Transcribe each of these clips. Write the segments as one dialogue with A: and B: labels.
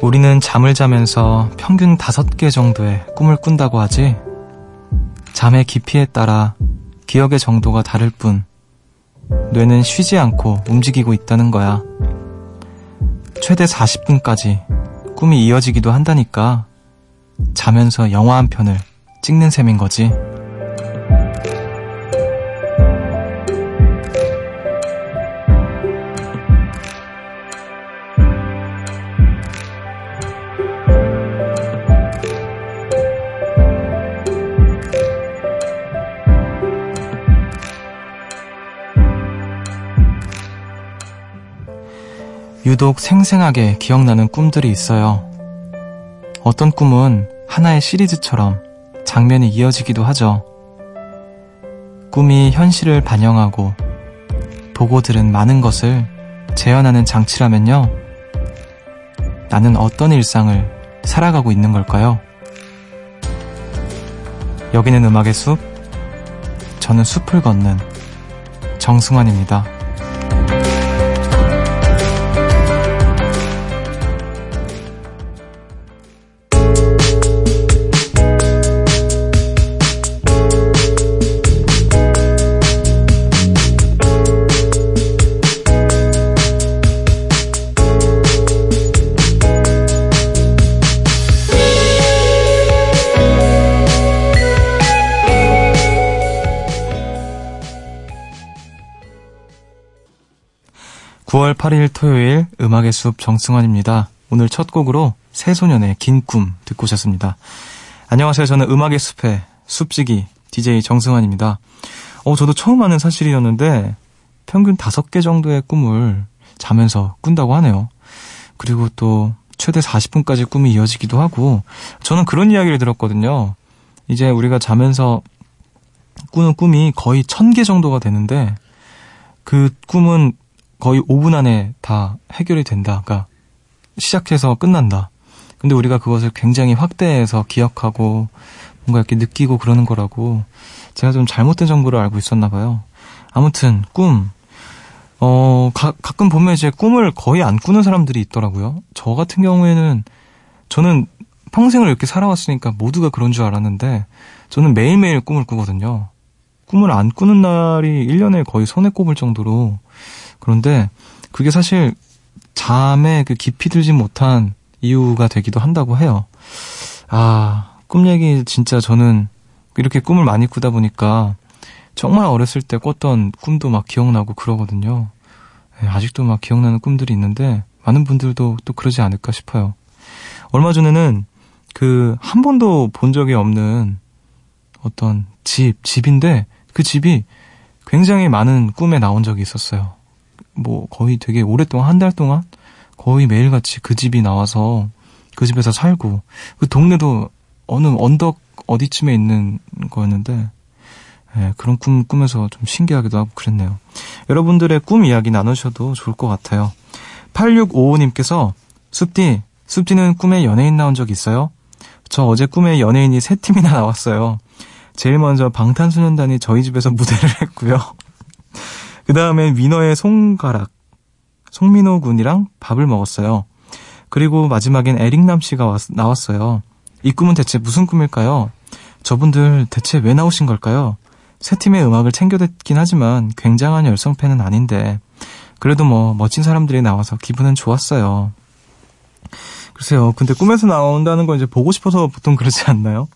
A: 우리는 잠을 자면서 평균 다섯 개 정도의 꿈을 꾼다고 하지. 잠의 깊이에 따라 기억의 정도가 다를 뿐, 뇌는 쉬지 않고 움직이고 있다는 거야. 최대 40분까지 꿈이 이어지기도 한다니까, 자면서 영화 한 편을 찍는 셈인 거지. 유독 생생하게 기억나는 꿈들이 있어요. 어떤 꿈은 하나의 시리즈처럼 장면이 이어지기도 하죠. 꿈이 현실을 반영하고 보고 들은 많은 것을 재현하는 장치라면요. 나는 어떤 일상을 살아가고 있는 걸까요? 여기는 음악의 숲, 저는 숲을 걷는 정승환입니다. 9월 8일 토요일 음악의 숲 정승환입니다. 오늘 첫 곡으로 새소년의 긴 꿈 듣고 오셨습니다. 안녕하세요. 저는 음악의 숲의 숲지기 DJ 정승환입니다. 어, 저도 처음 아는 사실이었는데 평균 5개 정도의 꿈을 자면서 꾼다고 하네요. 그리고 또 최대 40분까지 꿈이 이어지기도 하고 저는 그런 이야기를 들었거든요. 이제 우리가 자면서 꾸는 꿈이 거의 1000개 정도가 되는데 그 꿈은 거의 5분 안에 다 해결이 된다. 그러니까 시작해서 끝난다. 근데 우리가 그것을 굉장히 확대해서 기억하고 뭔가 이렇게 느끼고 그러는 거라고 제가 좀 잘못된 정보를 알고 있었나 봐요. 아무튼 꿈. 어, 가, 가끔 보면 이제 꿈을 거의 안 꾸는 사람들이 있더라고요. 저 같은 경우에는 저는 평생을 이렇게 살아왔으니까 모두가 그런 줄 알았는데 저는 매일매일 꿈을 꾸거든요. 꿈을 안 꾸는 날이 1년에 거의 손에 꼽을 정도로 그런데 그게 사실 잠에 그 깊이 들지 못한 이유가 되기도 한다고 해요. 아, 꿈 얘기 진짜 저는 이렇게 꿈을 많이 꾸다 보니까 정말 어렸을 때 꿨던 꿈도 막 기억나고 그러거든요. 네, 아직도 막 기억나는 꿈들이 있는데 많은 분들도 또 그러지 않을까 싶어요. 얼마 전에는 그 한 번도 본 적이 없는 어떤 집, 집인데 그 집이 굉장히 많은 꿈에 나온 적이 있었어요. 뭐 거의 되게 오랫동안 한 달 동안 거의 매일같이 그 집이 나와서 그 집에서 살고 그 동네도 어느 언덕 어디쯤에 있는 거였는데 예, 그런 꿈 꾸면서 좀 신기하기도 하고 그랬네요. 여러분들의 꿈 이야기 나누셔도 좋을 것 같아요. 8655님께서 숲디, 숲디는 꿈에 연예인 나온 적 있어요? 저 어제 꿈에 연예인이 세 팀이나 나왔어요. 제일 먼저 방탄소년단이 저희 집에서 무대를 했고요. 그 다음에 위너의 송가락, 송민호 군이랑 밥을 먹었어요. 그리고 마지막엔 에릭남 씨가 왔, 나왔어요. 이 꿈은 대체 무슨 꿈일까요? 저분들 대체 왜 나오신 걸까요? 새 팀의 음악을 챙겨 듣긴 하지만 굉장한 열성팬은 아닌데 그래도 뭐 멋진 사람들이 나와서 기분은 좋았어요. 글쎄요. 근데 꿈에서 나온다는 건 이제 보고 싶어서 보통 그러지 않나요?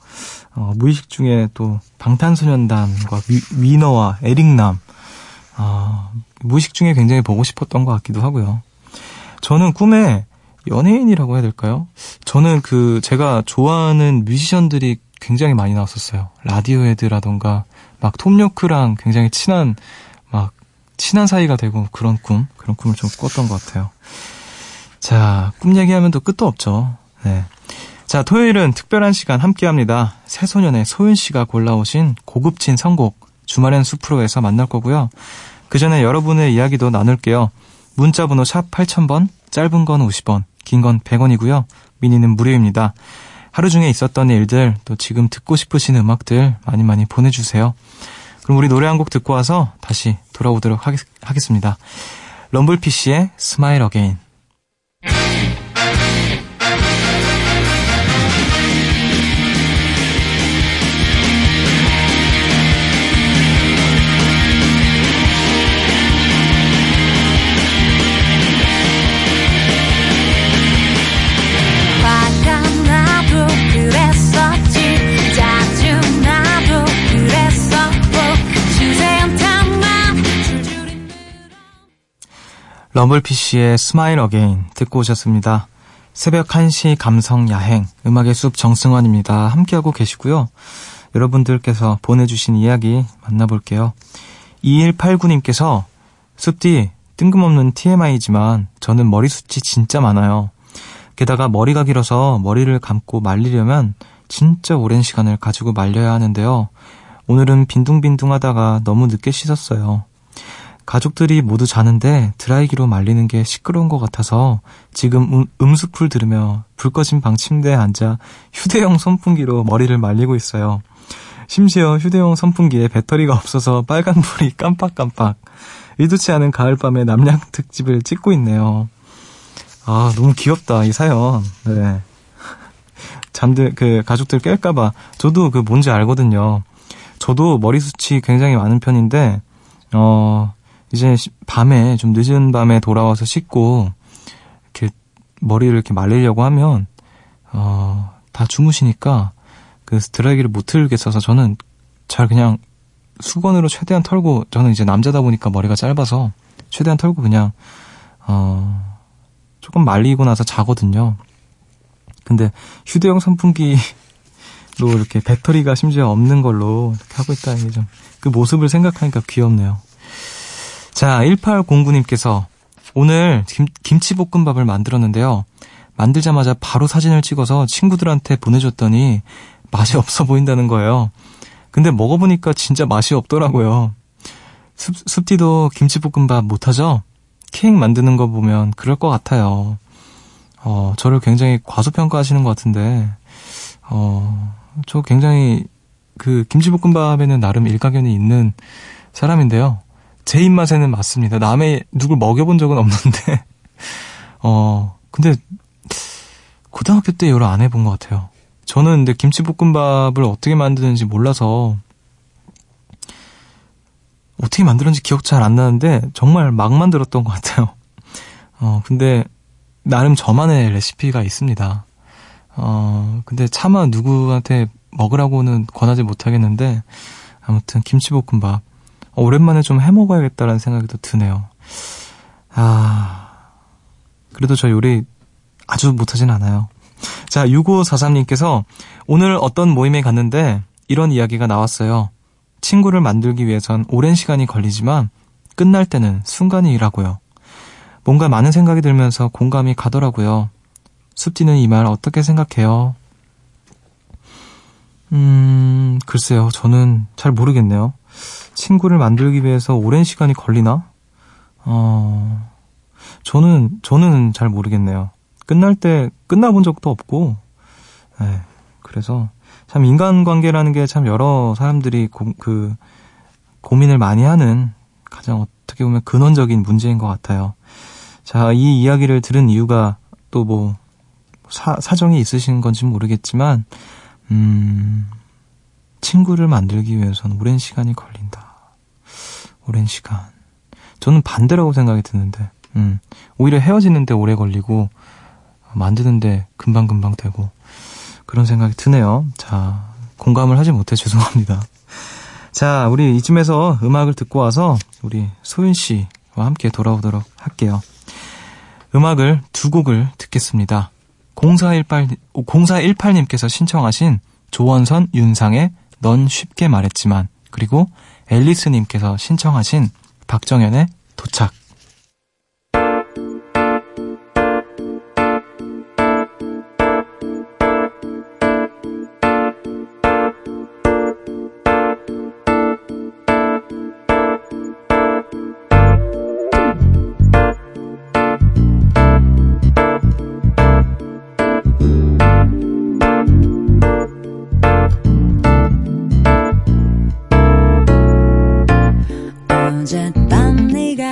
A: 어, 무의식 중에 또 방탄소년단과 위, 위너와 에릭남 아, 무의식 중에 굉장히 보고 싶었던 것 같기도 하고요. 저는 꿈에 연예인이라고 해야 될까요? 저는 그 제가 좋아하는 뮤지션들이 굉장히 많이 나왔었어요. 라디오헤드라던가 막 톰요크랑 굉장히 친한 막 친한 사이가 되고 그런 꿈 그런 꿈을 좀 꿨던 것 같아요. 자, 꿈 얘기하면 또 끝도 없죠. 네. 자, 토요일은 특별한 시간 함께 합니다. 새소년의 소윤 씨가 골라오신 고급진 선곡 주말엔 숲으로에서 만날 거고요. 그 전에 여러분의 이야기도 나눌게요. 문자 번호 샵 8000번, 짧은 건 50원, 긴 건 100원이고요. 미니는 무료입니다. 하루 중에 있었던 일들, 또 지금 듣고 싶으신 음악들 많이 많이 보내주세요. 그럼 우리 노래 한 곡 듣고 와서 다시 돌아오도록 하겠, 하겠습니다. 럼블피쉬의 Smile Again. 럼블피쉬의 Smile Again 듣고 오셨습니다. 새벽 1시 감성 야행 음악의 숲 정승환입니다. 함께하고 계시고요. 여러분들께서 보내주신 이야기 만나볼게요. 2189님께서 숲디 뜬금없는 TMI지만 저는 머리숱이 진짜 많아요. 게다가 머리가 길어서 머리를 감고 말리려면 진짜 오랜 시간을 가지고 말려야 하는데요. 오늘은 빈둥빈둥 하다가 너무 늦게 씻었어요. 가족들이 모두 자는데 드라이기로 말리는 게 시끄러운 것 같아서 지금 음, 음수풀 들으며 불 꺼진 방 침대에 앉아 휴대용 선풍기로 머리를 말리고 있어요. 심지어 휴대용 선풍기에 배터리가 없어서 빨간불이 깜빡깜빡. 의도치 않은 가을밤에 남양 특집을 찍고 있네요. 아, 너무 귀엽다, 이 사연. 네. 잠들, 그, 가족들 깰까봐. 저도 그 뭔지 알거든요. 저도 머리숱이 굉장히 많은 편인데, 어, 이제 밤에, 좀 늦은 밤에 돌아와서 씻고, 이렇게 머리를 이렇게 말리려고 하면, 어, 다 주무시니까, 그 드라이기를 못 틀겠어서 저는 잘 그냥 수건으로 최대한 털고, 저는 이제 남자다 보니까 머리가 짧아서, 최대한 털고 그냥, 어, 조금 말리고 나서 자거든요. 근데 휴대용 선풍기로 이렇게 배터리가 심지어 없는 걸로 이렇게 하고 있다는 게 좀 그 모습을 생각하니까 귀엽네요. 자, 1809님께서 오늘 김, 김치볶음밥을 만들었는데요. 만들자마자 바로 사진을 찍어서 친구들한테 보내줬더니 맛이 없어 보인다는 거예요. 근데 먹어보니까 진짜 맛이 없더라고요. 습, 습디도 김치볶음밥 못하죠? 케이크 만드는 거 보면 그럴 것 같아요. 어, 저를 굉장히 과소평가하시는 것 같은데, 어, 저 굉장히 그 김치볶음밥에는 나름 일가견이 있는 사람인데요. 제 입맛에는 맞습니다. 남의 누굴 먹여본 적은 없는데, 어, 근데 고등학교 때 여러 안 해본 것 같아요. 저는 근데 김치볶음밥을 어떻게 만드는지 몰라서 어떻게 만들었는지 기억 잘 안 나는데 정말 막 만들었던 것 같아요. 어, 근데 나름 저만의 레시피가 있습니다. 어, 근데 차마 누구한테 먹으라고는 권하지 못하겠는데 아무튼 김치볶음밥 어, 오랜만에 좀 해먹어야겠다라는 생각이 또 드네요. 아, 그래도 저 요리 아주 못하진 않아요. 자, 6543님께서 오늘 어떤 모임에 갔는데 이런 이야기가 나왔어요. 친구를 만들기 위해선 오랜 시간이 걸리지만 끝날 때는 순간이라고요. 뭔가 많은 생각이 들면서 공감이 가더라고요. 숲디는 이 말 어떻게 생각해요? 음, 글쎄요. 저는 잘 모르겠네요. 친구를 만들기 위해서 오랜 시간이 걸리나? 어, 저는, 저는 잘 모르겠네요. 끝날 때 끝나본 적도 없고, 네, 그래서 참 인간관계라는 게 참 여러 사람들이 고, 그 고민을 많이 하는 가장 어떻게 보면 근원적인 문제인 것 같아요. 자, 이 이야기를 들은 이유가 또 뭐 사정이 있으신 건지 모르겠지만, 음, 친구를 만들기 위해서는 오랜 시간이 걸린다. 오랜 시간. 저는 반대라고 생각이 드는데, 음, 오히려 헤어지는데 오래 걸리고, 만드는데 금방금방 되고, 그런 생각이 드네요. 자, 공감을 하지 못해 죄송합니다. 자, 우리 이쯤에서 음악을 듣고 와서 우리 소윤 씨와 함께 돌아오도록 할게요. 음악을 두 곡을 듣겠습니다. 0418, 0418님께서 신청하신 조원선, 윤상의 넌 쉽게 말했지만, 그리고 앨리스님께서 신청하신 박정현의 도착. 어젯밤 네가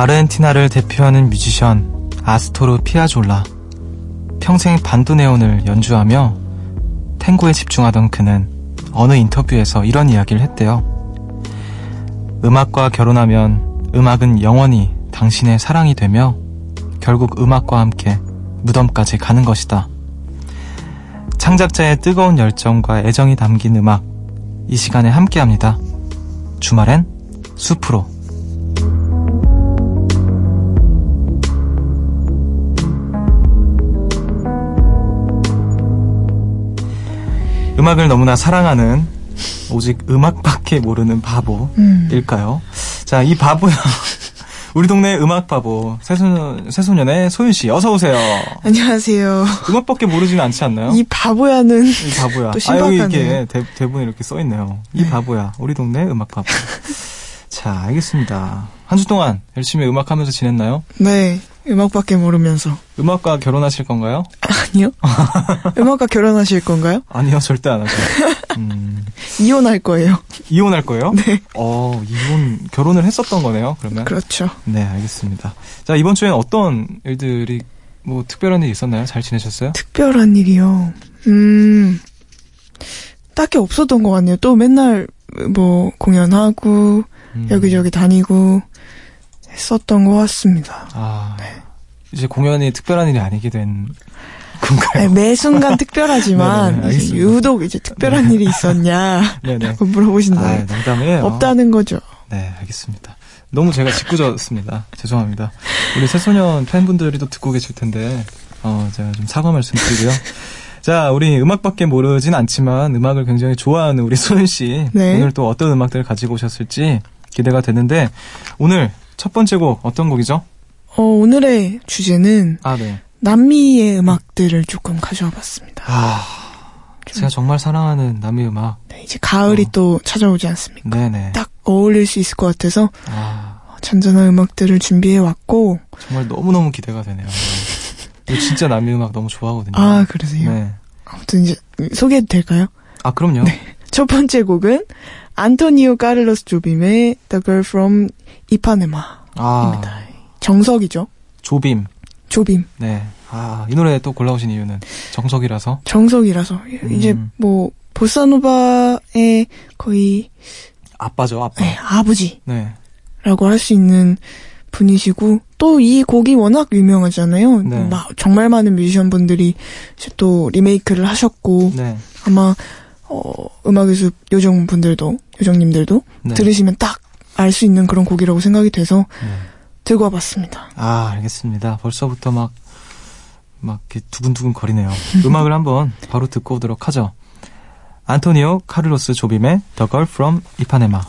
A: 아르헨티나를 대표하는 뮤지션 아스토르 피아졸라. 평생 반도네온을 연주하며 탱고에 집중하던 그는 어느 인터뷰에서 이런 이야기를 했대요. 음악과 결혼하면 음악은 영원히 당신의 사랑이 되며 결국 음악과 함께 무덤까지 가는 것이다. 창작자의 뜨거운 열정과 애정이 담긴 음악, 이 시간에 함께 합니다. 주말엔 숲으로. 음악을 너무나 사랑하는 오직 음악밖에 모르는 바보일까요? 자, 이 바보야. 우리 동네 음악 바보 새소년 새소년의 소윤 씨 어서 오세요.
B: 안녕하세요.
A: 음악밖에 모르지는 않지 않나요?
B: 이 바보야는
A: 이 바보야. 또아 여기. 이렇게 대, 대본에 이렇게 써 있네요. 이 바보야. 우리 동네 음악 바보. 자, 알겠습니다. 한 주 동안 열심히 음악하면서 지냈나요?
B: 네 음악밖에 모르면서
A: 음악과 결혼하실 건가요?
B: 아니요. 음악과 결혼하실 건가요?
A: 아니요, 절대 안 하고요. 음,
B: 이혼할 거예요.
A: 이혼할 거예요?
B: 네.
A: 어, 이혼 결혼을 했었던 거네요. 그러면.
B: 그렇죠.
A: 네, 알겠습니다. 자, 이번 주엔 어떤 일들이 뭐 특별한 일 있었나요? 잘 지내셨어요?
B: 특별한 일이요. 음 딱히 없었던 것 같네요. 또 맨날 뭐 공연하고
A: 음.
B: 여기저기 다니고 했었던 것 같습니다.
A: 아,
B: 네.
A: 이제 공연이 특별한 일이 아니게 된 건가요?
B: 네, 매 순간 특별하지만
A: 네네,
B: 이제
A: 알겠습니다.
B: 유독 이제 특별한 일이 있었냐
A: 네네.
B: 라고 물어보신다.
A: 아, 농담이에요.
B: 없다는 거죠.
A: 네, 알겠습니다. 너무 제가 짓궂었습니다. 죄송합니다. 우리 새소년 팬분들이 또 듣고 계실 텐데, 어, 제가 좀 사과 말씀 드리고요. 자, 우리 음악밖에 모르진 않지만 음악을 굉장히 좋아하는 우리 소윤 씨.
B: 네.
A: 오늘 또 어떤 음악들을 가지고 오셨을지 기대가 되는데, 오늘 첫 번째 곡 어떤 곡이죠?
B: 어, 오늘의 주제는
A: 아, 네.
B: 남미의 음악들을 조금 가져와 봤습니다.
A: 아, 제가 정말 사랑하는 남의 음악.
B: 네, 이제 가을이
A: 어.
B: 또 찾아오지 않습니까?
A: 네네.
B: 딱 어울릴 수 있을 것 같아서
A: 아,
B: 잔잔한 음악들을 준비해 왔고
A: 정말 너무너무 기대가 되네요. 저 진짜 남의 음악 너무 좋아하거든요.
B: 아 그러세요?
A: 네.
B: 아무튼 이제 소개해도 될까요?
A: 아, 그럼요.
B: 첫 번째 곡은 안토니오 카를로스 조빔의 The Girl from Ipanema입니다.
A: 아,
B: 정석이죠.
A: 조빔.
B: 조빔.
A: 네. 아, 이 노래 또 골라오신 이유는 정석이라서.
B: 정석이라서 이제
A: 음.
B: 뭐 보사노바의 거의
A: 아빠죠, 아빠.
B: 네, 아버지
A: 네.
B: 라고 할 수 있는 분이시고 또 이 곡이 워낙 유명하잖아요.
A: 네.
B: 막 정말 많은 뮤지션 분들이 이제 또 리메이크를 하셨고
A: 네.
B: 아마 어, 음악의 숲 요정 분들도 요정님들도
A: 네.
B: 들으시면 딱 알 수 있는 그런 곡이라고 생각이 돼서
A: 네.
B: 들고 와봤습니다.
A: 아, 알겠습니다. 벌써부터 막, 막, 이렇게 두근두근 거리네요. 음악을 한번 바로 듣고 오도록 하죠. 안토니오 카를로스 조빔의 The Girl from Ipanema.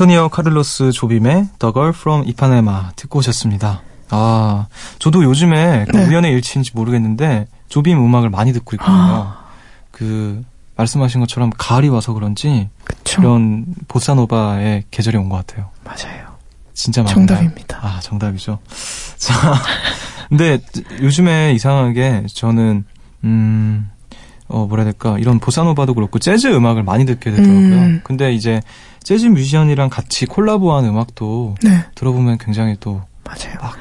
A: 안토니오 카를로스 조빔의 The Girl from Ipanema 듣고 오셨습니다. 아, 저도 요즘에 그
B: 네.
A: 우연의 일치인지 모르겠는데 조빔 음악을 많이 듣고 있거든요. 그 말씀하신 것처럼 가을이 와서 그런지
B: 그쵸.
A: 이런 보사노바의 계절이 온 것 같아요.
B: 맞아요.
A: 진짜 맞나요?
B: 정답입니다.
A: 아, 정답이죠. 자, 근데 요즘에 이상하게 저는 음, 어, 뭐라 해야 될까, 이런 보사노바도 그렇고, 재즈 음악을 많이 듣게 되더라고요.
B: 음.
A: 근데 이제, 재즈 뮤지션이랑 같이 콜라보한 음악도
B: 네,
A: 들어보면 굉장히 또,
B: 맞아요.
A: 막,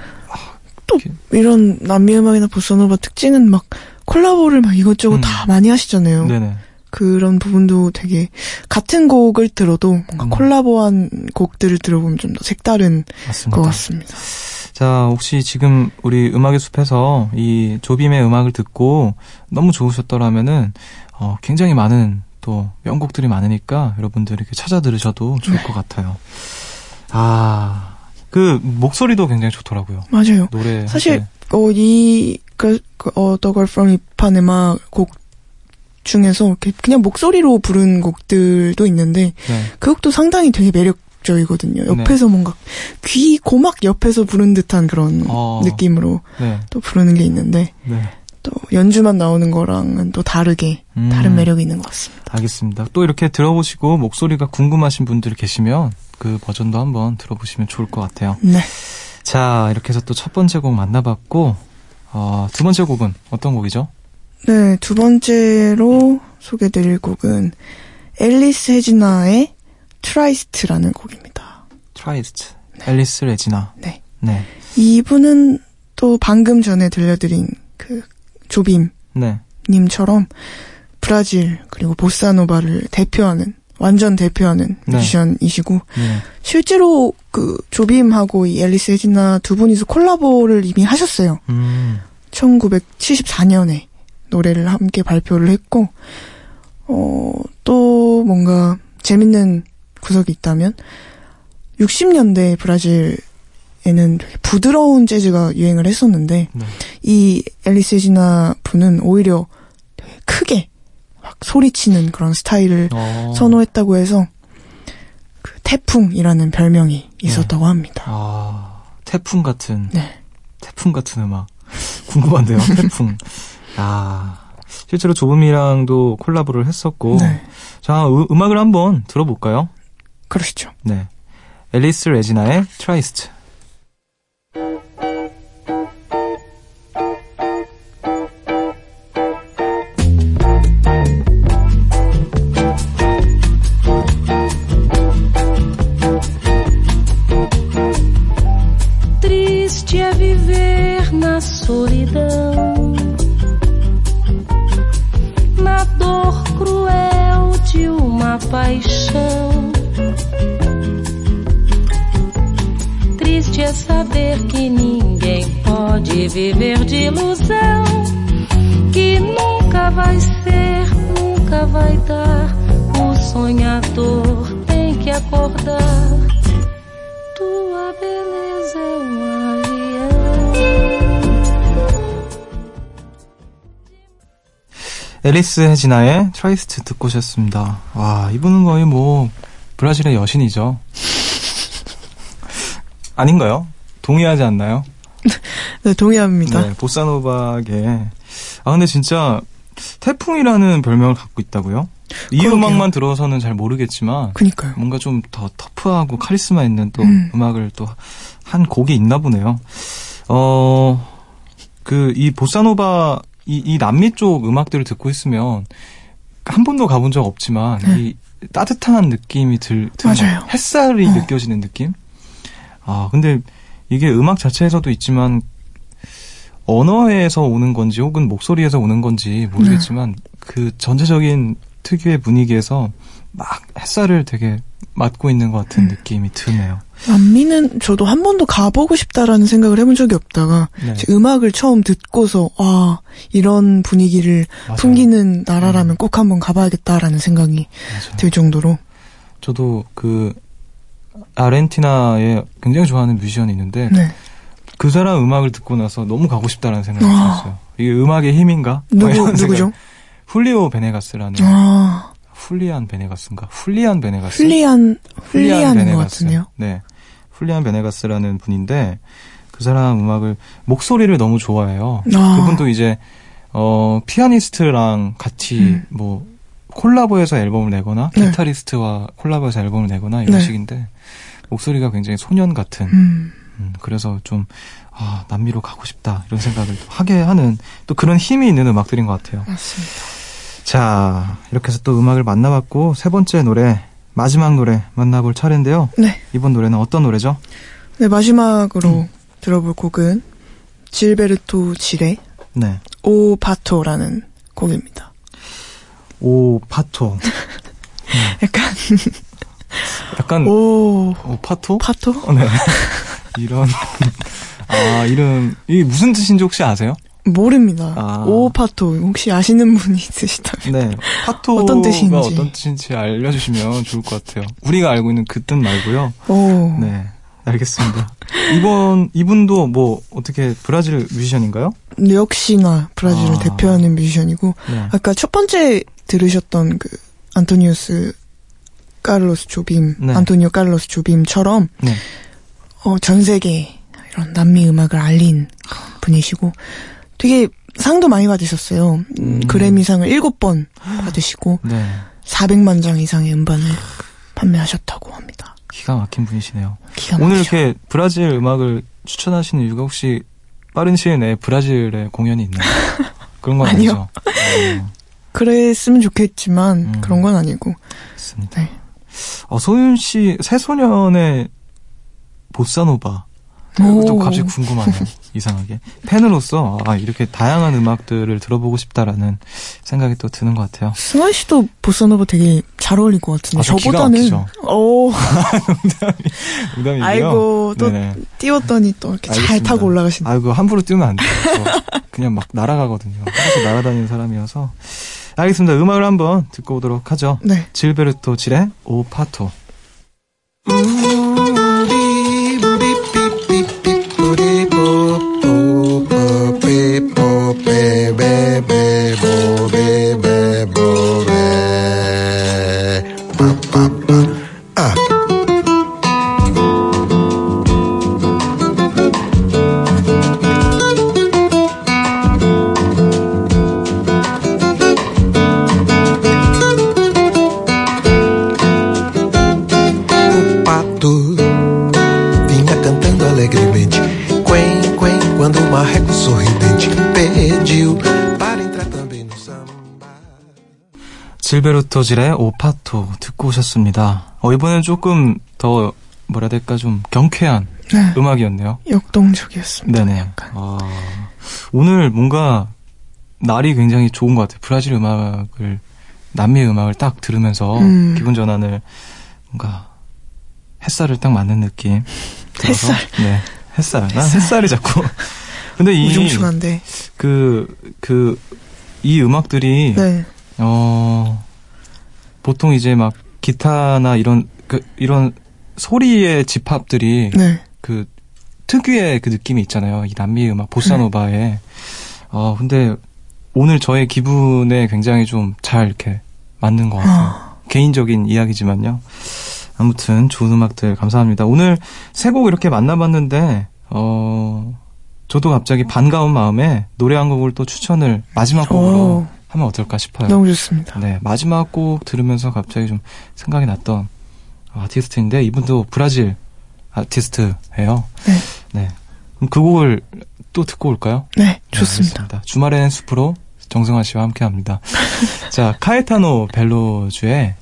B: 또 이런 남미 음악이나 보사노바 특징은 막 콜라보를 막 이것저것
A: 음.
B: 다 많이 하시잖아요.
A: 네네.
B: 그런 부분도 되게 같은 곡을 들어도 뭔가
A: 음.
B: 콜라보한 곡들을 들어보면 좀 더 색다른
A: 맞습니다.
B: 것 같습니다.
A: 자, 혹시 지금 우리 음악의 숲에서 이 조빔의 음악을 듣고 너무 좋으셨더라면은, 어, 굉장히 많은 또 명곡들이 많으니까 여러분들 이렇게 찾아 들으셔도 좋을
B: 네.
A: 것 같아요. 아, 그 목소리도 굉장히 좋더라고요.
B: 맞아요.
A: 노래.
B: 사실 어, 이, 그, 그, 어, The Girl From 이파네마 곡 중에서 그냥 목소리로 부른 곡들도 있는데,
A: 네.
B: 그 곡도 상당히 되게 매력적이거든요. 옆에서 뭔가 귀 고막 옆에서 부른 듯한 그런
A: 어.
B: 느낌으로
A: 네.
B: 또 부르는 게 있는데,
A: 네.
B: 또 연주만 나오는 거랑은 또 다르게,
A: 음.
B: 다른 매력이 있는 것 같습니다.
A: 알겠습니다. 또 이렇게 들어보시고 목소리가 궁금하신 분들 계시면 그 버전도 한번 들어보시면 좋을 것 같아요.
B: 네.
A: 자, 이렇게 해서 또 첫 번째 곡 만나봤고, 어, 두 번째 곡은 어떤 곡이죠?
B: 네, 두 번째로 소개드릴 곡은 앨리스 헤지나의 Triste라는 곡입니다.
A: Triste. 앨리스 레지나.
B: 네.
A: 네.
B: 이분은 또 방금 전에 들려드린 그 조빔
A: 네.
B: 님처럼 브라질 그리고 보사노바를 대표하는 완전 대표하는
A: 네.
B: 뮤지션이시고
A: 네.
B: 실제로 그 조빔하고 이 앨리스 헤지나 두 분이서 콜라보를 이미 하셨어요.
A: 음.
B: 1974년에 노래를 함께 발표를 했고 어, 또 뭔가 재밌는 구석이 있다면 60년대 브라질 에는 되게 부드러운 재즈가 유행을 했었는데
A: 네.
B: 이 앨리스 헤지나 분은 오히려 크게 막 소리치는 그런 스타일을
A: 어.
B: 선호했다고 해서 그 태풍이라는 별명이 있었다고 합니다.
A: 아, 태풍 같은,
B: 네.
A: 태풍 같은 음악. 궁금한데요, 태풍. 아, 실제로 조음이랑도 콜라보를 했었고.
B: 네.
A: 자, 음, 음악을 한번 들어볼까요?
B: 그러시죠.
A: 네. 앨리스 레지나의 트라이스트.
C: Thank you.
A: 앨리스 헤지나의 Triste 듣고 오셨습니다. 와, 이분은 거의 뭐, 브라질의 여신이죠. 아닌가요? 동의하지 않나요?
B: 네, 동의합니다.
A: 네, 보사노바계. 아, 근데 진짜, 태풍이라는 별명을 갖고 있다고요? 이
B: 그러게요.
A: 음악만 들어서는 잘 모르겠지만,
B: 그니까요.
A: 뭔가 좀 더 터프하고 카리스마 있는 또
B: 음.
A: 음. 악을 또 한 곡이 있나 보네요. 어, 그, 이 보사노바, 이, 이 남미 쪽 음악들을 듣고 있으면, 한 번도 가본 적 없지만,
B: 네.
A: 이 따뜻한 느낌이 들, 것
B: 맞아요.
A: 같아요. 햇살이
B: 어.
A: 느껴지는 느낌? 아, 근데 이게 음악 자체에서도 있지만, 언어에서 오는 건지 혹은 목소리에서 오는 건지 모르겠지만, 그 전체적인 특유의 분위기에서 막 햇살을 되게 맞고 있는 것 같은
B: 음.
A: 느낌이 드네요.
B: 남미는 저도 한 번도 가보고 싶다라는 생각을 해본 적이 없다가
A: 네.
B: 제 음악을 처음 듣고서 아 이런 분위기를
A: 맞아요. 음.
B: 풍기는 나라라면 꼭 한번 가봐야겠다라는 생각이
A: 맞아요.
B: 들 정도로
A: 저도 그 아르헨티나에 굉장히 좋아하는 뮤지션이 있는데
B: 네
A: 그 사람 음악을 듣고 나서 너무 가고 싶다라는 생각이
B: 아.
A: 들었어요. 이게 음악의 힘인가?
B: 누구
A: 이런 생각.
B: 누구죠?
A: 훌리오 베네가스라는
B: 아
A: 훌리안 베네가스인가? 훌리안 베네가스.
B: 훌리안 훌리안인 것
A: 베네가스.
B: 같은데요.
A: 네. 훌리안 베네가스라는 분인데 그 사람 음악을 목소리를 너무 좋아해요.
B: 아.
A: 그분도 이제 어 피아니스트랑 같이
B: 음.
A: 뭐 콜라보해서 앨범을 내거나
B: 네.
A: 기타리스트와 콜라보해서 앨범을 내거나 이런
B: 네.
A: 식인데 목소리가 굉장히 소년 같은
B: 음,
A: 음, 그래서 좀 아, 남미로 가고 싶다 이런 생각을 또 하게 하는 또 그런 힘이 있는 음악들인 것 같아요.
B: 맞습니다.
A: 자 이렇게 해서 또 음악을 만나봤고 세 번째 노래 마지막 노래 만나볼 차례인데요.
B: 네.
A: 이번 노래는 어떤 노래죠?
B: 네, 마지막으로
A: 음.
B: 들어볼 곡은 질베르토 질의
A: 네.
B: O Pato라는 곡입니다.
A: O Pato.
B: 약간
A: 약간 O O,
B: Pato? Pato?
A: 어, 네. 이런 아 이름 이 무슨 뜻인지 혹시 아세요?
B: 모릅니다.
A: 아.
B: O Pato 혹시 아시는 분이 있으시다면
A: 네. Pato가
B: 어떤 뜻인지.
A: 어떤 뜻인지 알려주시면 좋을 것 같아요. 우리가 알고 있는 그 뜻 말고요.
B: 오
A: 네. 알겠습니다. 이번 이분도 뭐 어떻게 브라질 뮤지션인가요?
B: 네, 역시나 브라질을
A: 아.
B: 대표하는 뮤지션이고
A: 네.
B: 아까 첫 번째 들으셨던 그 안토니우스 카를로스 조빔
A: 네.
B: 안토니오 카를로스 조빔처럼
A: 네.
B: 어, 전 세계 이런 남미 음악을 알린 분이시고 되게 상도 많이 받으셨어요.
A: 음.
B: 그래미상을 7번 받으시고
A: 네.
B: 400만 장 이상의 음반을 판매하셨다고 합니다.
A: 기가 막힌 분이시네요.
B: 기가
A: 오늘
B: 막히죠.
A: 이렇게 브라질 음악을 추천하시는 이유가 혹시 빠른 시일 내에 브라질에 공연이 있나요? 그런 건. 아니죠. 어,
B: 그랬으면 좋겠지만
A: 음.
B: 그런 건 아니고
A: 맞습니다.
B: 네.
A: 어, 소윤 씨 새소년의 보사노바.
B: 오.
A: 또 갑자기 궁금하네요. 이상하게. 팬으로서 아, 이렇게 다양한 음악들을 들어보고 싶다라는 생각이 또 드는 것 같아요.
B: 승환 씨도 보사노바 되게 잘 어울릴 것 같은데
A: 아, 저
B: 저보다는
A: 막히죠.
B: 오
A: 농담이고요.
B: 아이고 또
A: 네네.
B: 띄웠더니 또 이렇게 잘
A: 알겠습니다.
B: 타고 올라가신다.
A: 아이고 함부로 뛰면 안 돼요. 저 그냥 막 날아가거든요. 항상 날아다니는 사람이어서. 알겠습니다. 음악을 한번 듣고 오도록 하죠.
B: 네.
A: 질베르토 질의 오 파토.
D: O
A: 질베르토 질의 오 파토 듣고 오셨습니다. 어, 이번엔 조금 더 뭐라 해야 될까 좀 경쾌한
B: 네.
A: 음악이었네요.
B: 역동적이었습니다.
A: 네네.
B: 약간.
A: 아, 오늘 뭔가 날이 굉장히 좋은 것 같아요. 브라질 음악을 남미 음악을 딱 들으면서
B: 음.
A: 기분 전환을 뭔가 햇살을 딱 맞는 느낌. 들어서.
B: 햇살.
A: 네. 햇살. 난 햇살 이 자꾸. 근데 이
B: 우중충한데.
A: 그, 그, 이 음악들이,
B: 네.
A: 어, 보통 이제 막 기타나 이런, 그, 이런 소리의 집합들이
B: 네.
A: 그 특유의 그 느낌이 있잖아요. 이 남미 음악, 보사노바에. 어, 근데 오늘 저의 기분에 굉장히 좀 잘 이렇게 맞는 것 같아요.
B: 아,
A: 개인적인 이야기지만요. 아무튼 좋은 음악들 감사합니다. 오늘 세 곡 이렇게 만나봤는데, 어, 저도 갑자기 반가운 마음에 노래 한 곡을 또 추천을 마지막 곡으로
B: 오.
A: 하면 어떨까 싶어요.
B: 너무 좋습니다.
A: 네, 마지막 곡 들으면서 갑자기 좀 생각이 났던 아티스트인데 이분도 브라질 아티스트예요.
B: 네.
A: 네. 그럼 그 곡을 또 듣고 올까요?
B: 네,
A: 네,
B: 좋습니다.
A: 알겠습니다. 주말엔 숲으로 정승환 씨와 함께 합니다. 자, 카에타노 벨로주의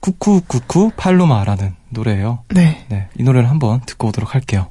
A: 쿠쿠쿠쿠 팔로마라는 노래예요.
B: 네.
A: 네, 이 노래를 한번 듣고 오도록 할게요.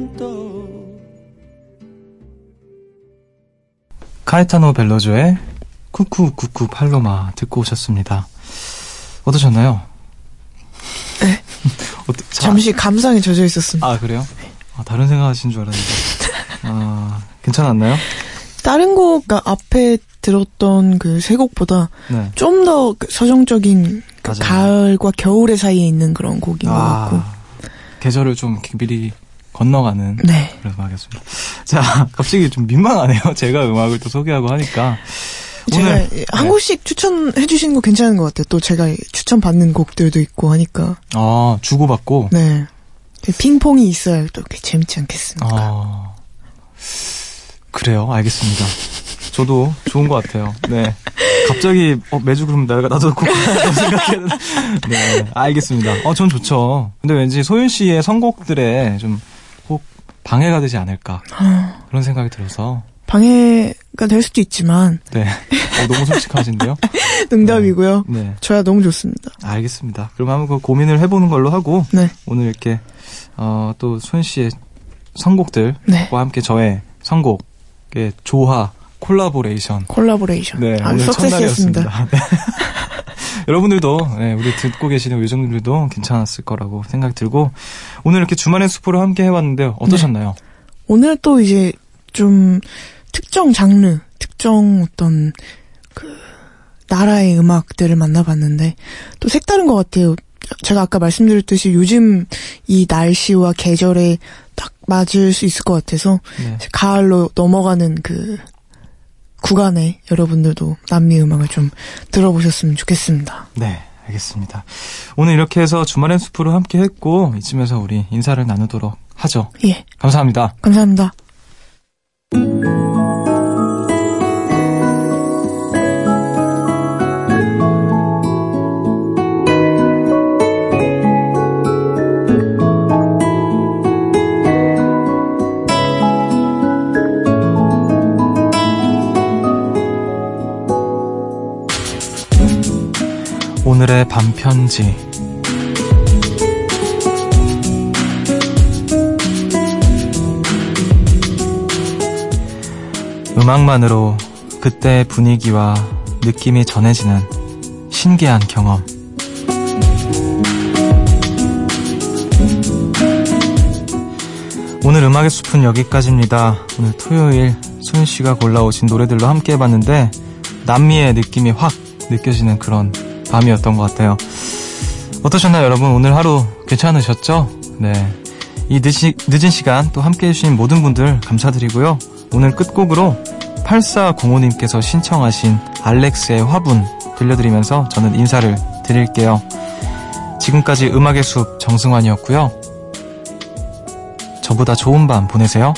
A: 카에타노 벨로주의 쿠쿠쿠쿠 팔로마 듣고 오셨습니다. 어떠셨나요? 어떠- 자-
B: 잠시 감상에 젖어 있었습니다.
A: 아, 그래요? 아, 다른 생각하신 줄 알았는데. 아, 괜찮았나요?
B: 다른 곡 앞에 들었던 그 세 곡보다
A: 네.
B: 좀더 서정적인 그. 가을과 겨울의 사이에 있는 그런 곡인 것 같고.
A: 아, 계절을 좀 미리 건너가는
B: 네.
A: 그런 음악이었습니다. 자, 갑자기 좀 민망하네요. 제가 음악을 또 소개하고 하니까.
B: 제가
A: 오늘
B: 한 곡씩 추천해 주시는 거 괜찮은 것 같아요. 또 제가 추천 받는 곡들도 있고 하니까.
A: 아, 주고 받고.
B: 네. 핑퐁이 있어야 또 재밌지 않겠습니까?
A: 아, 그래요. 알겠습니다. 저도 좋은 것 같아요. 네. 갑자기, 어, 매주 그럼 내가 나도 꼭 생각했는데. 네. 알겠습니다. 어, 전 좋죠. 근데 왠지 소윤 씨의 선곡들에 좀 꼭 방해가 되지 않을까. 그런 생각이 들어서.
B: 방해가 될 수도 있지만
A: 네. 어, 너무 솔직하신데요?
B: 농담이고요.
A: 네.
B: 저야 너무 좋습니다.
A: 알겠습니다. 그럼 한번 그 고민을 해보는 걸로 하고,
B: 네.
A: 오늘 이렇게, 어, 또 소윤 씨의 선곡들과
B: 네.
A: 함께 저의 선곡의 조화,
B: collaboration. collaboration.
A: 네,
B: 아주
A: 오늘. 첫날이었습니다. 네. 여러분들도, 네, 우리 듣고 계시는 요정들도 괜찮았을 거라고 생각이 들고, 오늘 이렇게 주말의 숲으로 함께 해봤는데요. 어떠셨나요?
B: 오늘 또 이제 좀 특정 장르, 특정 어떤 그 나라의 음악들을 만나봤는데 또 색다른 것 같아요. 제가 아까 말씀드렸듯이 요즘 이 날씨와 계절에 딱 맞을 수 있을 것 같아서
A: 네.
B: 가을로 넘어가는 그 구간에 여러분들도 남미 음악을 좀 들어보셨으면 좋겠습니다.
A: 네, 알겠습니다. 오늘 이렇게 해서 주말의 숲으로 함께 했고, 이쯤에서 우리 인사를 나누도록 하죠.
B: 예,
A: 감사합니다.
B: 감사합니다.
A: 반편지. 음악만으로 그때의 분위기와 느낌이 전해지는 신기한 경험. 오늘 음악의 숲은 여기까지입니다. 오늘 토요일 소윤 씨가 골라오신 노래들로 함께 해봤는데 남미의 느낌이 확 느껴지는 그런 밤이었던 것 같아요. 어떠셨나요, 여러분? 오늘 하루 괜찮으셨죠? 네. 이 늦시, 늦은 시간 또 함께 해주신 모든 분들 감사드리고요. 오늘 끝곡으로 8405님께서 신청하신 알렉스의 화분 들려드리면서 저는 인사를 드릴게요. 지금까지 음악의 숲 정승환이었고요. 저보다 좋은 밤 보내세요.